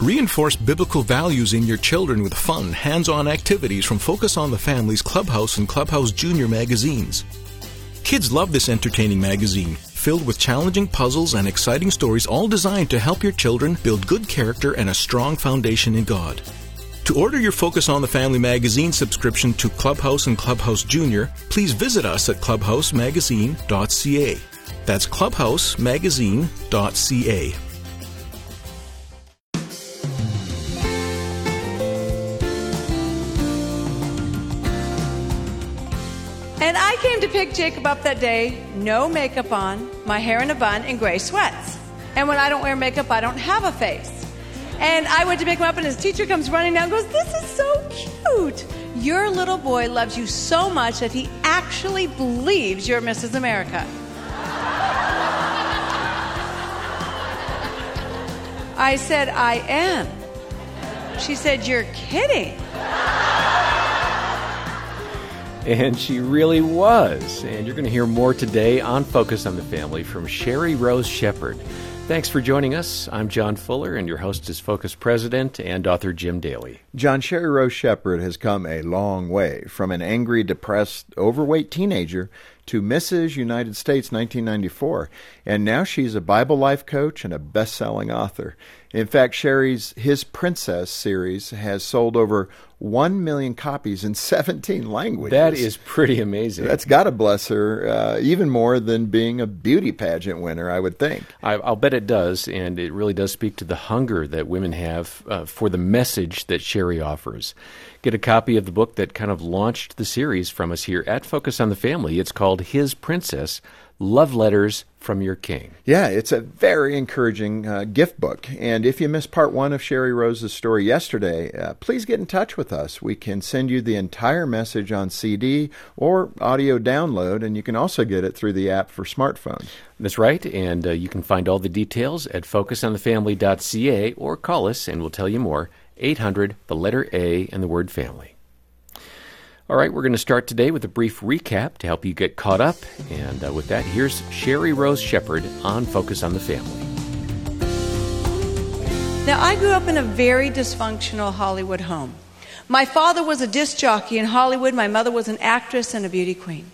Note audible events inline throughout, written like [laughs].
Reinforce biblical values in your children with fun, hands on activities from Focus on the Family's Clubhouse and Clubhouse Junior magazines. Kids love this entertaining magazine, filled with challenging puzzles and exciting stories, all designed to help your children build good character and a strong foundation in God. To order your Focus on the Family magazine subscription to Clubhouse and Clubhouse Junior, please visit us at clubhousemagazine.ca. That's clubhousemagazine.ca. to pick Jacob up that day, no makeup on, my hair in a bun, and gray sweats. And when I don't wear makeup, I don't have a face. And I went to pick him up, and his teacher comes running down and goes, This is so cute. Your little boy loves you so much that he actually believes you're Mrs. America. I said, I am. She said, You're kidding. And she really was. And you're going to hear more today on Focus on the Family from Sheri Rose Shepherd. Thanks for joining us. I'm John Fuller, and your host is Focus President and author Jim Daly. John Sheri Rose Shepherd has come a long way from an angry, depressed, overweight teenager to Mrs. United States 1994, and now she's a Bible life coach and a best selling author. In fact, Sheri's His Princess series has sold over 1 million copies in [laughs] 17 languages. That is pretty amazing. That's got to bless her, uh, even more than being a beauty pageant winner, I would think. I, will bet it does, and it really does speak to the hunger that women have uh, for the message that Sheri offers. Get a copy of the book that kind of launched the series from us here at Focus on the Family. It's called His Princess Love Letters from Your King. Yeah, it's a very encouraging uh, gift book. And if you missed part one of Sheri Rose's story yesterday, uh, please get in touch with us. We can send you the entire message on CD or audio download, and you can also get it through the app for smartphones. That's right, and uh, you can find all the details at focusonthefamily.ca or call us and we'll tell you more. 800, the letter A, and the word family. All right, we're going to start today with a brief recap to help you get caught up. And uh, with that, here's Sheri Rose Shepherd on Focus on the Family. Now, I grew up in a very dysfunctional Hollywood home. My father was a disc jockey in Hollywood, my mother was an actress and a beauty queen.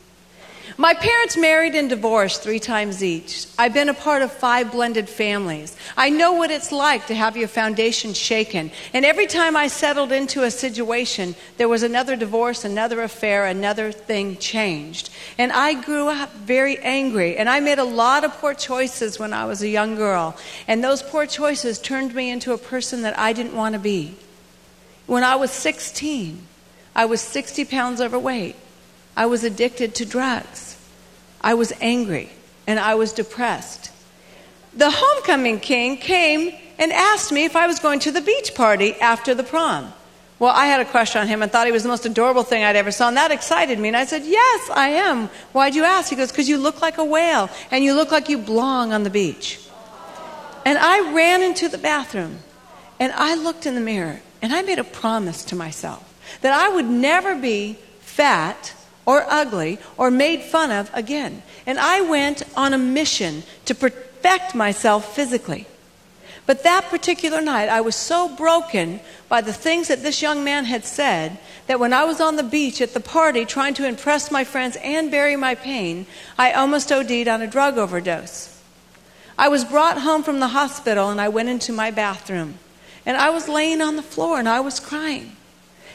My parents married and divorced three times each. I've been a part of five blended families. I know what it's like to have your foundation shaken. And every time I settled into a situation, there was another divorce, another affair, another thing changed. And I grew up very angry. And I made a lot of poor choices when I was a young girl. And those poor choices turned me into a person that I didn't want to be. When I was 16, I was 60 pounds overweight. I was addicted to drugs. I was angry and I was depressed. The homecoming king came and asked me if I was going to the beach party after the prom. Well, I had a crush on him and thought he was the most adorable thing I'd ever saw, and that excited me. And I said, Yes, I am. Why'd you ask? He goes, Because you look like a whale and you look like you belong on the beach. And I ran into the bathroom and I looked in the mirror and I made a promise to myself that I would never be fat or ugly or made fun of again. And I went on a mission to perfect myself physically. But that particular night, I was so broken by the things that this young man had said that when I was on the beach at the party trying to impress my friends and bury my pain, I almost OD'd on a drug overdose. I was brought home from the hospital and I went into my bathroom. And I was laying on the floor and I was crying.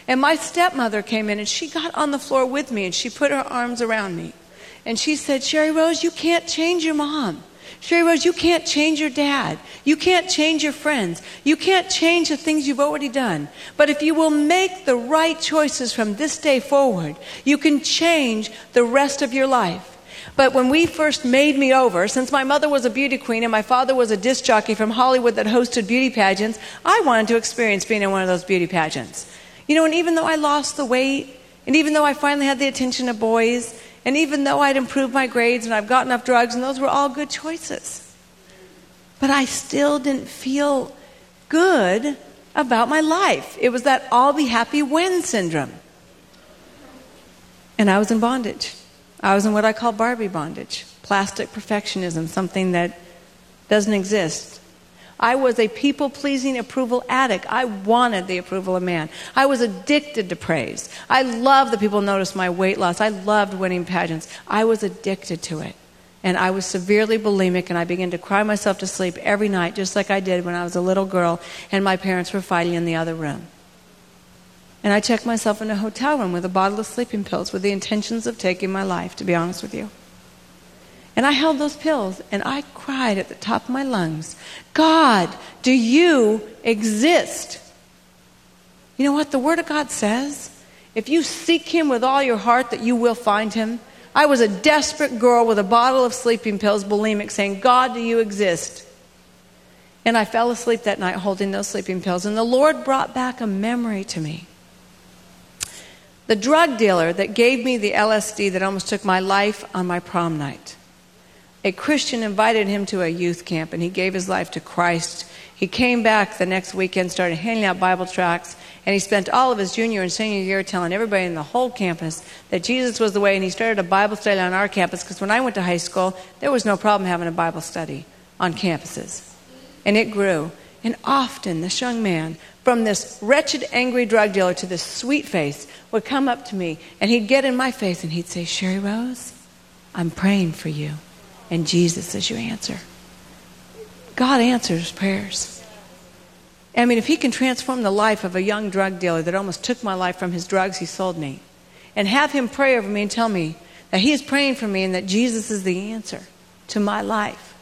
And my stepmother came in and she got on the floor with me and she put her arms around me. And she said, Sheri Rose, you can't change your mom. Sheri Rose, you can't change your dad. You can't change your friends. You can't change the things you've already done. But if you will make the right choices from this day forward, you can change the rest of your life. But when we first made me over, since my mother was a beauty queen and my father was a disc jockey from Hollywood that hosted beauty pageants, I wanted to experience being in one of those beauty pageants. You know, and even though I lost the weight, and even though I finally had the attention of boys, and even though I'd improved my grades and I've gotten off drugs, and those were all good choices, but I still didn't feel good about my life. It was that I'll be happy when syndrome. And I was in bondage. I was in what I call Barbie bondage plastic perfectionism, something that doesn't exist. I was a people pleasing approval addict. I wanted the approval of man. I was addicted to praise. I loved that people noticed my weight loss. I loved winning pageants. I was addicted to it. And I was severely bulimic, and I began to cry myself to sleep every night, just like I did when I was a little girl and my parents were fighting in the other room. And I checked myself in a hotel room with a bottle of sleeping pills with the intentions of taking my life, to be honest with you. And I held those pills and I cried at the top of my lungs God, do you exist? You know what the Word of God says? If you seek Him with all your heart, that you will find Him. I was a desperate girl with a bottle of sleeping pills, bulimic, saying, God, do you exist? And I fell asleep that night holding those sleeping pills. And the Lord brought back a memory to me. The drug dealer that gave me the LSD that almost took my life on my prom night a Christian invited him to a youth camp and he gave his life to Christ. He came back the next weekend, started handing out Bible tracts, and he spent all of his junior and senior year telling everybody in the whole campus that Jesus was the way. And he started a Bible study on our campus because when I went to high school, there was no problem having a Bible study on campuses. And it grew. And often this young man, from this wretched, angry drug dealer to this sweet face, would come up to me and he'd get in my face and he'd say, Sheri Rose, I'm praying for you and Jesus is your answer. God answers prayers. I mean, if He can transform the life of a young drug dealer that almost took my life from his drugs He sold me, and have Him pray over me and tell me that He is praying for me and that Jesus is the answer to my life.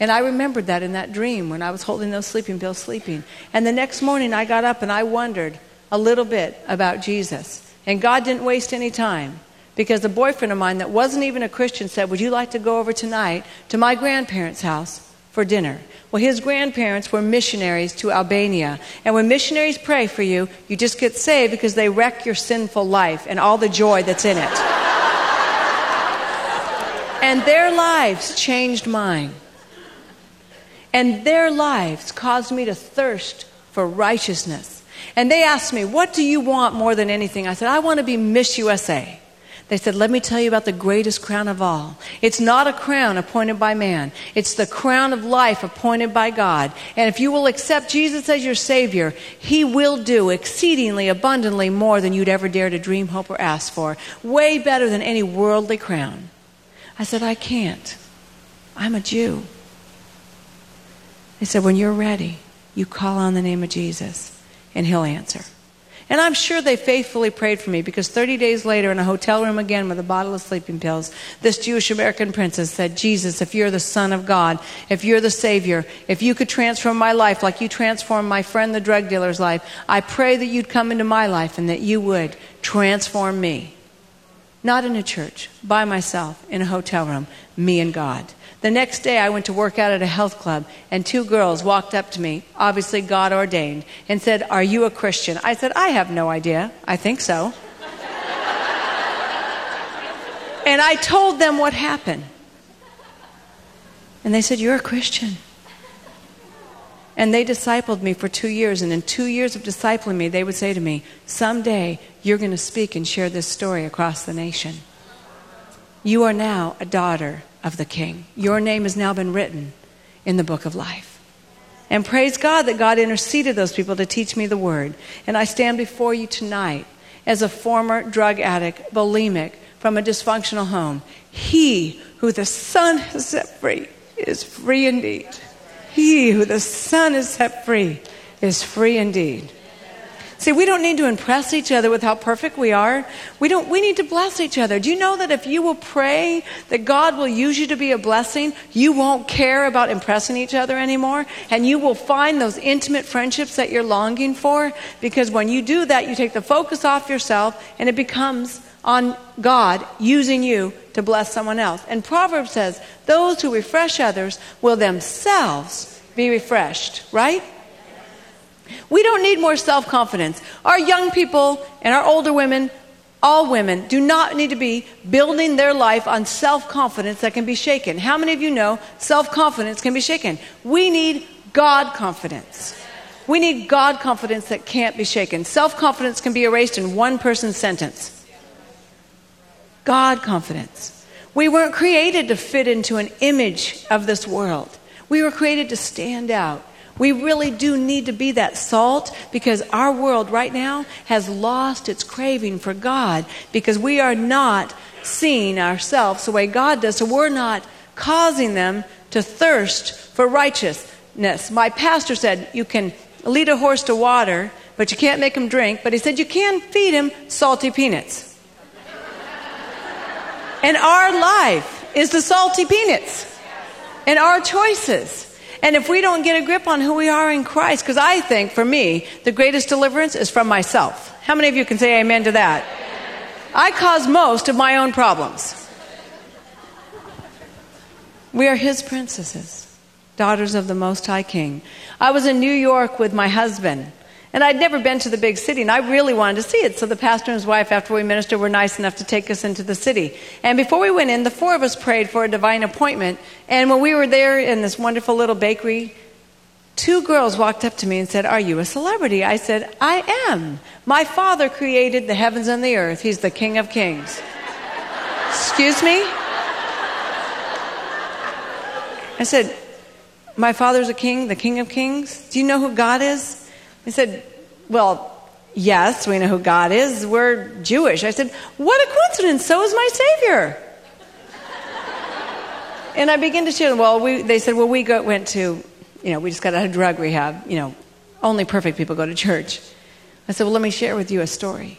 And I remembered that in that dream when I was holding those sleeping pills, sleeping. And the next morning I got up and I wondered a little bit about Jesus. And God didn't waste any time because a boyfriend of mine that wasn't even a Christian said, Would you like to go over tonight to my grandparents' house for dinner? Well, his grandparents were missionaries to Albania. And when missionaries pray for you, you just get saved because they wreck your sinful life and all the joy that's in it. [laughs] and their lives changed mine. And their lives caused me to thirst for righteousness. And they asked me, What do you want more than anything? I said, I want to be Miss USA. They said, Let me tell you about the greatest crown of all. It's not a crown appointed by man, it's the crown of life appointed by God. And if you will accept Jesus as your Savior, He will do exceedingly abundantly more than you'd ever dare to dream, hope, or ask for. Way better than any worldly crown. I said, I can't. I'm a Jew. They said, When you're ready, you call on the name of Jesus, and He'll answer. And I'm sure they faithfully prayed for me because 30 days later, in a hotel room again with a bottle of sleeping pills, this Jewish American princess said, Jesus, if you're the Son of God, if you're the Savior, if you could transform my life like you transformed my friend the drug dealer's life, I pray that you'd come into my life and that you would transform me. Not in a church, by myself, in a hotel room, me and God. The next day, I went to work out at a health club, and two girls walked up to me, obviously God ordained, and said, Are you a Christian? I said, I have no idea. I think so. [laughs] and I told them what happened. And they said, You're a Christian. And they discipled me for two years. And in two years of discipling me, they would say to me, Someday you're going to speak and share this story across the nation. You are now a daughter of the King. Your name has now been written in the book of life. And praise God that God interceded those people to teach me the word. And I stand before you tonight as a former drug addict, bulimic, from a dysfunctional home. He who the Son has set free is free indeed. He who the Son has set free is free indeed. See, we don't need to impress each other with how perfect we are. We don't we need to bless each other. Do you know that if you will pray that God will use you to be a blessing, you won't care about impressing each other anymore and you will find those intimate friendships that you're longing for because when you do that, you take the focus off yourself and it becomes on God using you to bless someone else. And Proverbs says, those who refresh others will themselves be refreshed, right? We don't need more self confidence. Our young people and our older women, all women, do not need to be building their life on self confidence that can be shaken. How many of you know self confidence can be shaken? We need God confidence. We need God confidence that can't be shaken. Self confidence can be erased in one person's sentence. God confidence. We weren't created to fit into an image of this world. We were created to stand out We really do need to be that salt because our world right now has lost its craving for God because we are not seeing ourselves the way God does. So we're not causing them to thirst for righteousness. My pastor said you can lead a horse to water, but you can't make him drink. But he said you can feed him salty peanuts. and our life is the salty peanuts and our choices. And if we don't get a grip on who we are in Christ, because I think for me, the greatest deliverance is from myself. How many of you can say amen to that? I cause most of my own problems. We are His princesses, daughters of the Most High King. I was in New York with my husband, and I'd never been to the big city, and I really wanted to see it. So the pastor and his wife, after we ministered, were nice enough to take us into the city. And before we went in, the four of us prayed for a divine appointment. And when we were there in this wonderful little bakery, two girls walked up to me and said, Are you a celebrity? I said, I am. My father created the heavens and the earth, he's the King of Kings. Excuse me? I said, My father's a king, the King of Kings. Do you know who God is? He said, Well, yes, we know who God is. We're Jewish. I said, What a coincidence. So is my Savior. and I began to share, them. well, we, they said, Well, we go, went to, you know, we just got out of drug rehab. You know, only perfect people go to church. I said, Well, let me share with you a story.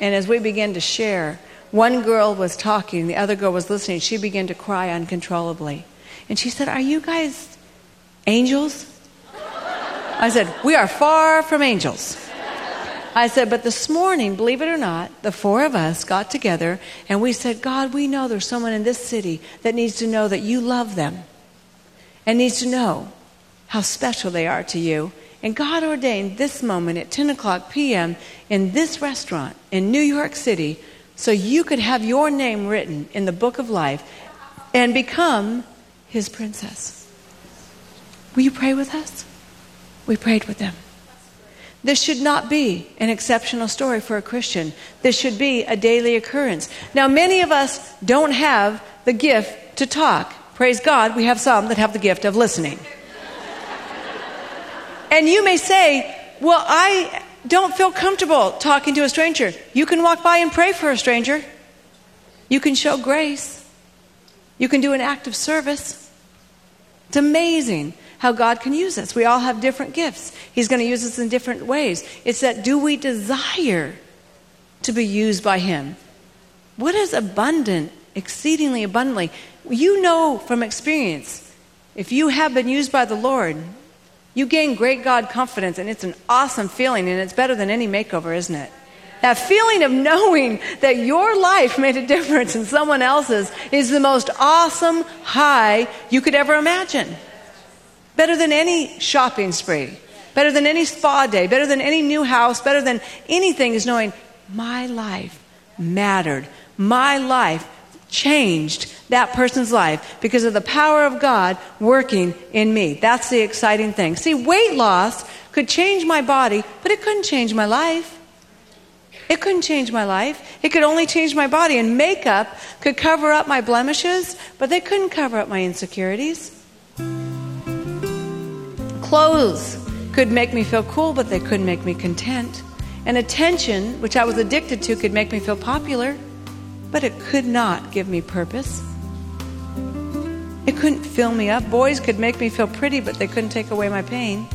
And as we began to share, one girl was talking, the other girl was listening. She began to cry uncontrollably. And she said, Are you guys angels? I said, We are far from angels. I said, But this morning, believe it or not, the four of us got together and we said, God, we know there's someone in this city that needs to know that you love them and needs to know how special they are to you. And God ordained this moment at 10 o'clock p.m. in this restaurant in New York City so you could have your name written in the book of life and become his princess. Will you pray with us? We prayed with them. This should not be an exceptional story for a Christian. This should be a daily occurrence. Now, many of us don't have the gift to talk. Praise God, we have some that have the gift of listening. and you may say, Well, I don't feel comfortable talking to a stranger. You can walk by and pray for a stranger, you can show grace, you can do an act of service. It's amazing how God can use us. We all have different gifts. He's going to use us in different ways. It's that do we desire to be used by Him? What is abundant, exceedingly abundantly? You know from experience, if you have been used by the Lord, you gain great God confidence, and it's an awesome feeling, and it's better than any makeover, isn't it? That feeling of knowing that your life made a difference in someone else's is the most awesome high you could ever imagine. Better than any shopping spree, better than any spa day, better than any new house, better than anything is knowing my life mattered. My life changed that person's life because of the power of God working in me. That's the exciting thing. See, weight loss could change my body, but it couldn't change my life. It couldn't change my life. It could only change my body. And makeup could cover up my blemishes, but they couldn't cover up my insecurities. Clothes could make me feel cool, but they couldn't make me content. And attention, which I was addicted to, could make me feel popular, but it could not give me purpose. It couldn't fill me up. Boys could make me feel pretty, but they couldn't take away my pain.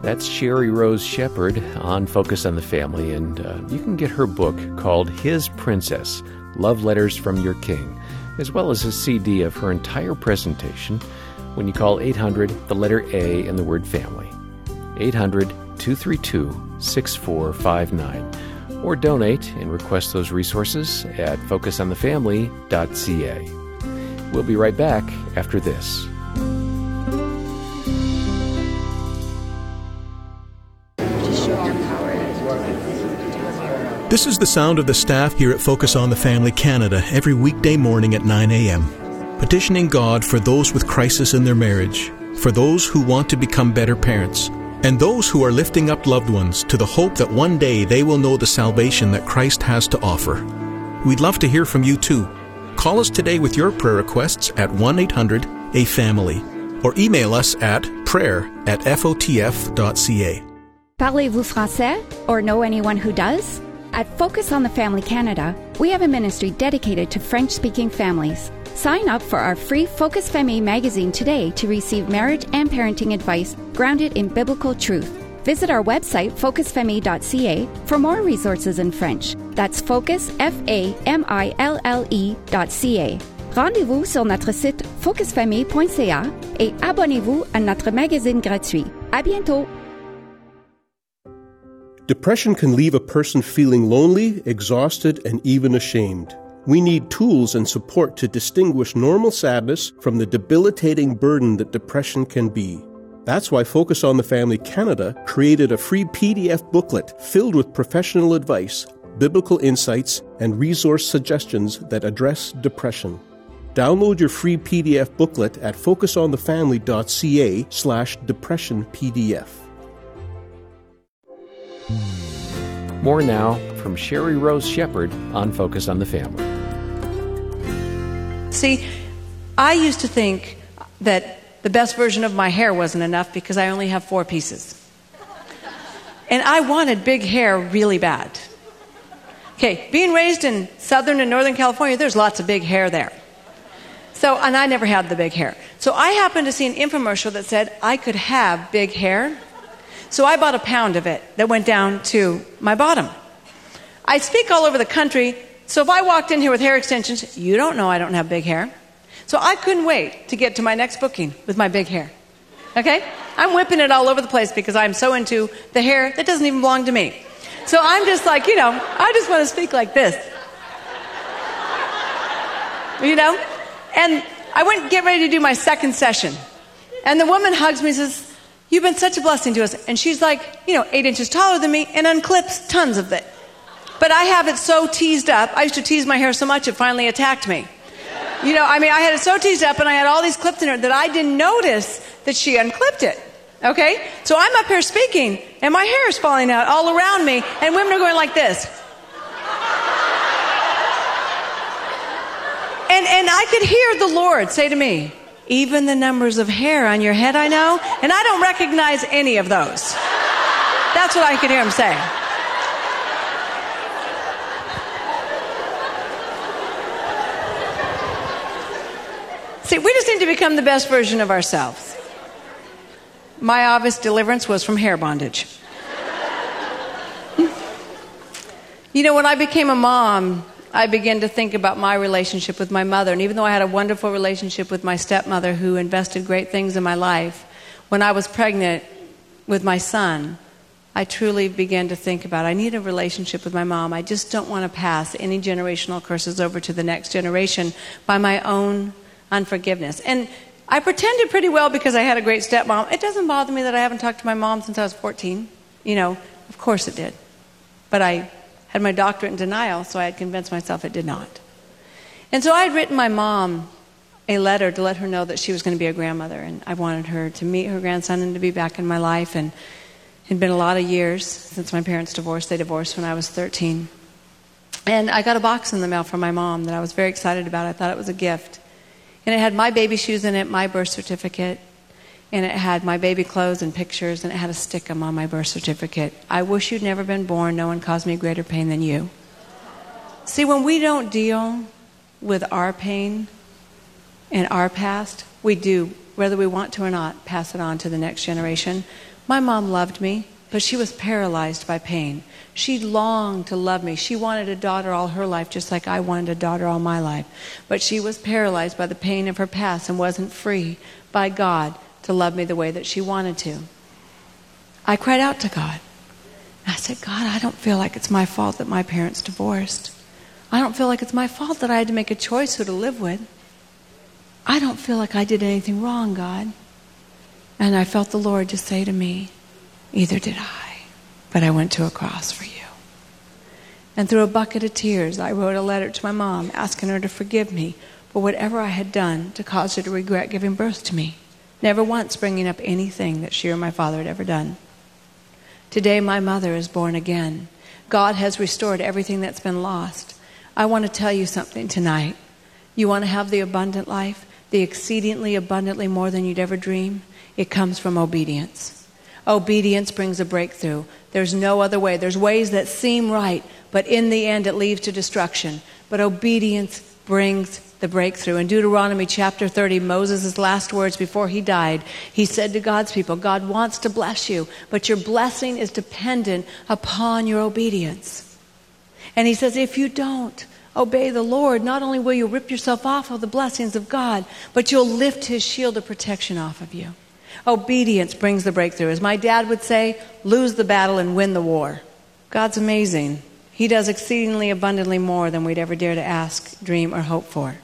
That's Sheri Rose Shepherd on Focus on the Family, and uh, you can get her book called His Princess Love Letters from Your King, as well as a CD of her entire presentation when you call 800 the letter A and the word family. 800 232 6459. Or donate and request those resources at focusonthefamily.ca. We'll be right back after this. This is the sound of the staff here at Focus on the Family Canada every weekday morning at 9 a.m. Petitioning God for those with crisis in their marriage, for those who want to become better parents, and those who are lifting up loved ones to the hope that one day they will know the salvation that Christ has to offer. We'd love to hear from you too. Call us today with your prayer requests at 1 800 A Family or email us at prayer at fotf.ca. Parlez-vous français or know anyone who does? At Focus on the Family Canada, we have a ministry dedicated to French speaking families. Sign up for our free Focus Famille magazine today to receive marriage and parenting advice grounded in biblical truth. Visit our website, focusfamille.ca, for more resources in French. That's focus, F A M I L L E.ca. Rendez-vous sur notre site focusfamille.ca et abonnez-vous à notre magazine gratuit. À bientôt! Depression can leave a person feeling lonely, exhausted, and even ashamed. We need tools and support to distinguish normal sadness from the debilitating burden that depression can be. That's why Focus on the Family Canada created a free PDF booklet filled with professional advice, biblical insights, and resource suggestions that address depression. Download your free PDF booklet at focusonthefamily.ca slash depression PDF. More now from Sheri Rose Shepherd on Focus on the Family. See, I used to think that the best version of my hair wasn't enough because I only have four pieces. And I wanted big hair really bad. Okay, being raised in Southern and Northern California, there's lots of big hair there. So, and I never had the big hair. So I happened to see an infomercial that said I could have big hair. So I bought a pound of it that went down to my bottom. I speak all over the country, so if I walked in here with hair extensions, you don't know I don't have big hair. So I couldn't wait to get to my next booking with my big hair. Okay? I'm whipping it all over the place because I'm so into the hair that doesn't even belong to me. So I'm just like, you know, I just want to speak like this. You know? And I went get ready to do my second session. And the woman hugs me and says, You've been such a blessing to us. And she's like, you know, eight inches taller than me and unclips tons of it. But I have it so teased up. I used to tease my hair so much it finally attacked me. You know, I mean, I had it so teased up and I had all these clips in it that I didn't notice that she unclipped it. Okay? So I'm up here speaking and my hair is falling out all around me and women are going like this. And, and I could hear the Lord say to me, even the numbers of hair on your head I know, and I don't recognize any of those. That's what I could hear him say. See, we just need to become the best version of ourselves. My obvious deliverance was from hair bondage. you know, when I became a mom, I began to think about my relationship with my mother. And even though I had a wonderful relationship with my stepmother who invested great things in my life, when I was pregnant with my son, I truly began to think about I need a relationship with my mom. I just don't want to pass any generational curses over to the next generation by my own unforgiveness. And I pretended pretty well because I had a great stepmom. It doesn't bother me that I haven't talked to my mom since I was 14. You know, of course it did. But I had my doctorate in denial, so I had convinced myself it did not. And so I had written my mom a letter to let her know that she was going to be a grandmother, and I wanted her to meet her grandson and to be back in my life. And it had been a lot of years since my parents divorced. They divorced when I was 13. And I got a box in the mail from my mom that I was very excited about. I thought it was a gift. And it had my baby shoes in it, my birth certificate, and it had my baby clothes and pictures, and it had a stickum on my birth certificate. I wish you'd never been born. No one caused me greater pain than you. See, when we don't deal with our pain and our past, we do, whether we want to or not, pass it on to the next generation. My mom loved me, but she was paralyzed by pain. She longed to love me. She wanted a daughter all her life, just like I wanted a daughter all my life. But she was paralyzed by the pain of her past and wasn't free by God to love me the way that she wanted to. I cried out to God. I said, God, I don't feel like it's my fault that my parents divorced. I don't feel like it's my fault that I had to make a choice who to live with. I don't feel like I did anything wrong, God. And I felt the Lord just say to me, Either did I but I went to a cross for you. And through a bucket of tears, I wrote a letter to my mom asking her to forgive me for whatever I had done to cause her to regret giving birth to me, never once bringing up anything that she or my father had ever done. Today, my mother is born again. God has restored everything that's been lost. I want to tell you something tonight. You want to have the abundant life, the exceedingly abundantly more than you'd ever dream? It comes from obedience. Obedience brings a breakthrough. There's no other way. There's ways that seem right, but in the end it leads to destruction. But obedience brings the breakthrough. In Deuteronomy chapter 30, Moses' last words before he died, he said to God's people, God wants to bless you, but your blessing is dependent upon your obedience. And he says, if you don't obey the Lord, not only will you rip yourself off of the blessings of God, but you'll lift his shield of protection off of you. Obedience brings the breakthrough. As my dad would say, lose the battle and win the war. God's amazing. He does exceedingly abundantly more than we'd ever dare to ask, dream, or hope for.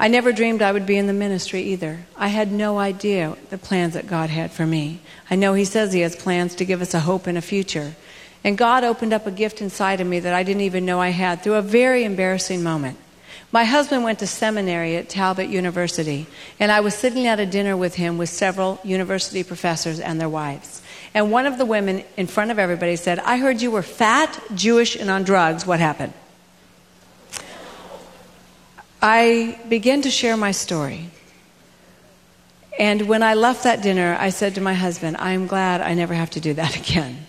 I never dreamed I would be in the ministry either. I had no idea the plans that God had for me. I know He says He has plans to give us a hope and a future. And God opened up a gift inside of me that I didn't even know I had through a very embarrassing moment. My husband went to seminary at Talbot University, and I was sitting at a dinner with him with several university professors and their wives. And one of the women in front of everybody said, I heard you were fat, Jewish, and on drugs. What happened? I began to share my story. And when I left that dinner, I said to my husband, I am glad I never have to do that [laughs] again.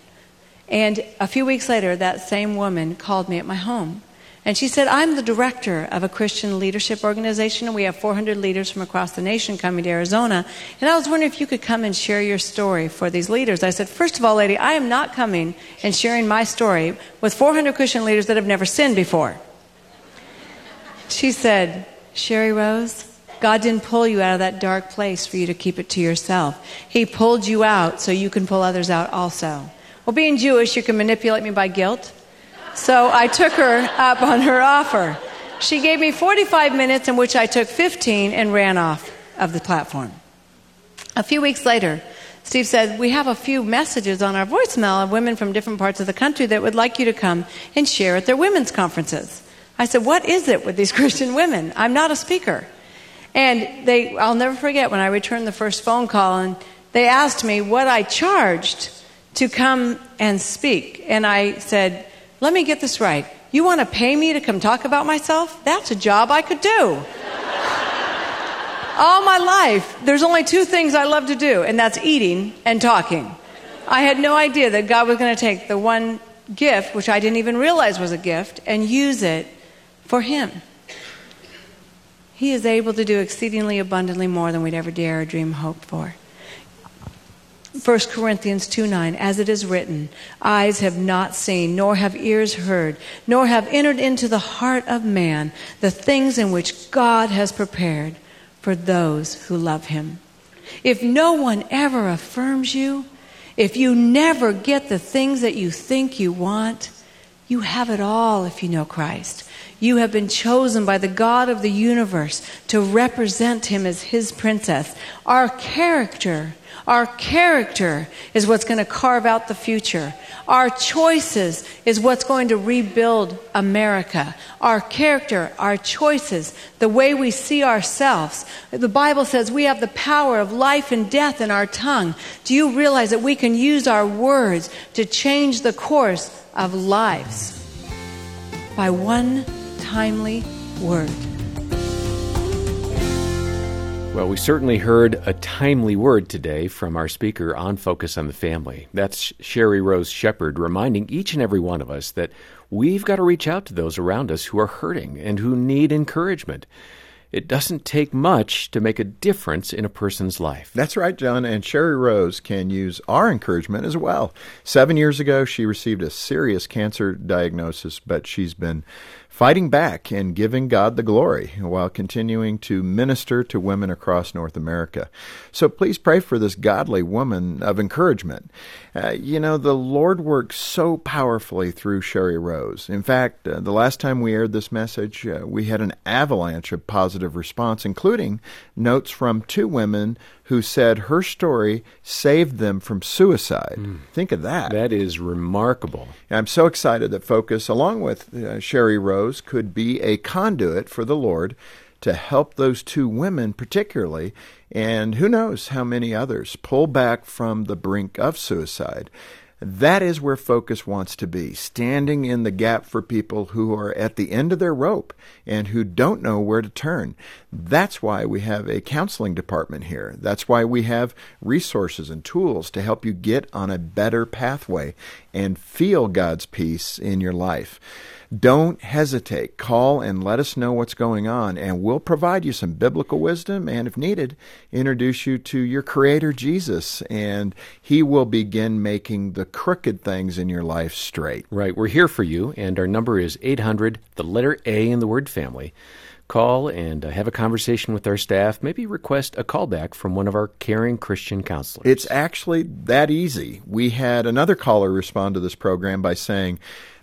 And a few weeks later, that same woman called me at my home. And she said, I'm the director of a Christian leadership organization, and we have 400 leaders from across the nation coming to Arizona. And I was wondering if you could come and share your story for these leaders. I said, First of all, lady, I am not coming and sharing my story with 400 Christian leaders that have never sinned before. She said, Sheri Rose, God didn't pull you out of that dark place for you to keep it to yourself. He pulled you out so you can pull others out also. Well, being Jewish, you can manipulate me by guilt. So I took her up on her offer. She gave me 45 minutes in which I took 15 and ran off of the platform. A few weeks later, Steve said, We have a few messages on our voicemail of women from different parts of the country that would like you to come and share at their women's conferences. I said, What is it with these [laughs] Christian women? I'm not a speaker. And they, I'll never forget when I returned the first phone call and they asked me what I charged to come and speak. And I said, Let me get this right. You want to pay me to come talk about myself? That's a job I could do. [laughs] All my life, there's only two things I love to do, and that's eating and talking. I had no idea that God was going to take the one gift, which I didn't even realize was a gift, and use it for Him. He is able to do exceedingly abundantly more than we'd ever dare or dream hope for. 1 Corinthians 2 9, as it is written, eyes have not seen, nor have ears heard, nor have entered into the heart of man the things in which God has prepared for those who love him. If no one ever affirms you, if you never get the things that you think you want, you have it all if you know Christ. You have been chosen by the God of the universe to represent him as his princess. Our character, our character is what's going to carve out the future. Our choices is what's going to rebuild America. Our character, our choices, the way we see ourselves. The Bible says we have the power of life and death in our tongue. Do you realize that we can use our words to change the course of lives by one timely word. Well, we certainly heard a timely word today from our speaker on Focus on the Family. That's Sheri Rose Shepherd reminding each and every one of us that we've got to reach out to those around us who are hurting and who need encouragement. It doesn't take much to make a difference in a person's life. That's right, John. And Sheri Rose can use our encouragement as well. Seven years ago, she received a serious cancer diagnosis, but she's been fighting back and giving God the glory while continuing to minister to women across North America. So please pray for this godly woman of encouragement. Uh, you know, the Lord works so powerfully through Sheri Rose. In fact, uh, the last time we aired this message, uh, we had an avalanche of positive response, including notes from two women who said her story saved them from suicide. Mm. Think of that. That is remarkable. I'm so excited that Focus, along with uh, Sheri Rose, could be a conduit for the Lord to help those two women, particularly, and who knows how many others, pull back from the brink of suicide. That is where Focus wants to be, standing in the gap for people who are at the end of their rope and who don't know where to turn. That's why we have a counseling department here. That's why we have resources and tools to help you get on a better pathway and feel God's peace in your life. Don't hesitate. Call and let us know what's going on, and we'll provide you some biblical wisdom and, if needed, introduce you to your Creator Jesus, and He will begin making the crooked things in your life straight. Right. We're here for you, and our number is 800, the letter A in the word family. Call and uh, have a conversation with our staff. Maybe request a callback from one of our caring Christian counselors. It's actually that easy. We had another caller respond to this program by saying,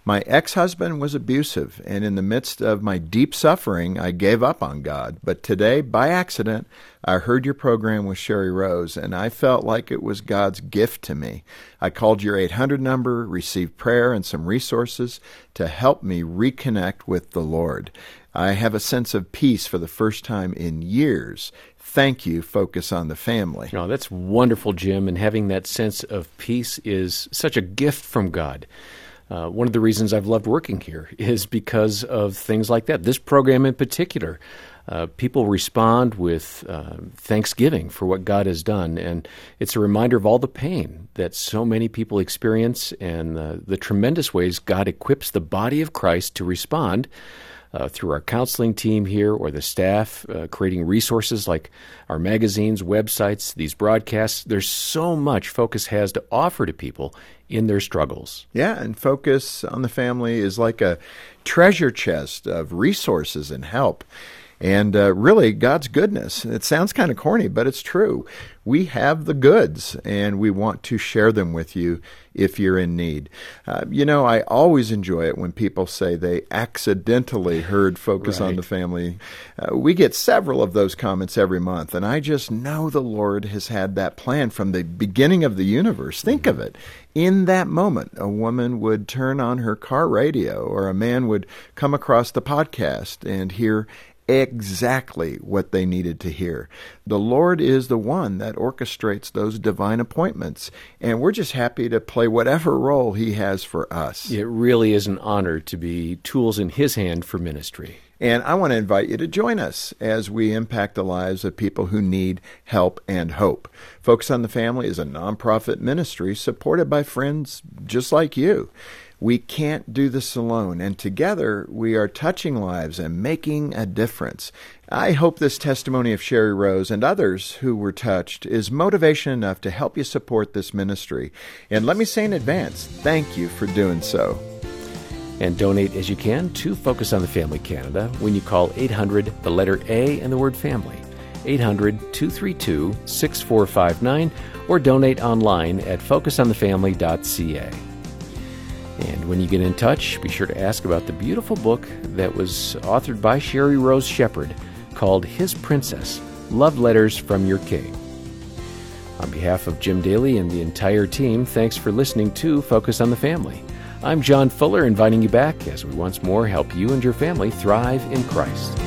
my ex husband was abusive, and in the midst of my deep suffering, I gave up on God. But today, by accident, I heard your program with Sheri Rose, and I felt like it was God's gift to me. I called your 800 number, received prayer and some resources to help me reconnect with the Lord. I have a sense of peace for the first time in years. Thank you, Focus on the Family. Oh, that's wonderful, Jim, and having that sense of peace is such a gift from God. Uh, one of the reasons I've loved working here [laughs] is because of things like that. This program in particular, uh, people respond with uh, thanksgiving for what God has done, and it's a reminder of all the pain that so many people experience and the tremendous ways God equips the body of Christ to respond uh, through our counseling team here or the staff, uh, creating resources like our magazines, websites, these broadcasts. There's so much Focus has to offer to people in their struggles. Yeah, and Focus on the Family is like a treasure chest of resources and help and uh, really God's goodness. It sounds kind of corny, but it's true. We have the goods, and we want to share them with you if you're in need. Uh, you know, I always enjoy it when people say they accidentally heard Focus right. on the Family. Uh, we get several of those comments every month, and I just know the Lord has had that plan from the beginning of the universe. Think mm-hmm. of it. In that moment, a woman would turn on her car radio, or a man would come across the podcast and hear exactly what they needed to hear. The Lord is the one that orchestrates those divine appointments, and we're just happy to play whatever role He has for us. It really is an honor to be tools in His hand for ministry. And I want to invite you to join us as we impact the lives of people who need help and hope. Focus on the Family is a nonprofit ministry supported by friends just like you. We can't do this alone, and together we are touching lives and making a difference. I hope this testimony of Sheri Rose and others who were touched is motivation enough to help you support this ministry. And let me say in advance, thank you for doing so. And donate as you can to Focus on the Family Canada when you call 800, the letter A, and the word family. 800 232 6459 or donate online at focusonthefamily.ca. And when you get in touch, be sure to ask about the beautiful book that was authored by Sheri Rose Shepherd called His Princess Love Letters from Your King. On behalf of Jim Daly and the entire team, thanks for listening to Focus on the Family. I'm John Fuller, inviting you back as we once more help you and your family thrive in Christ.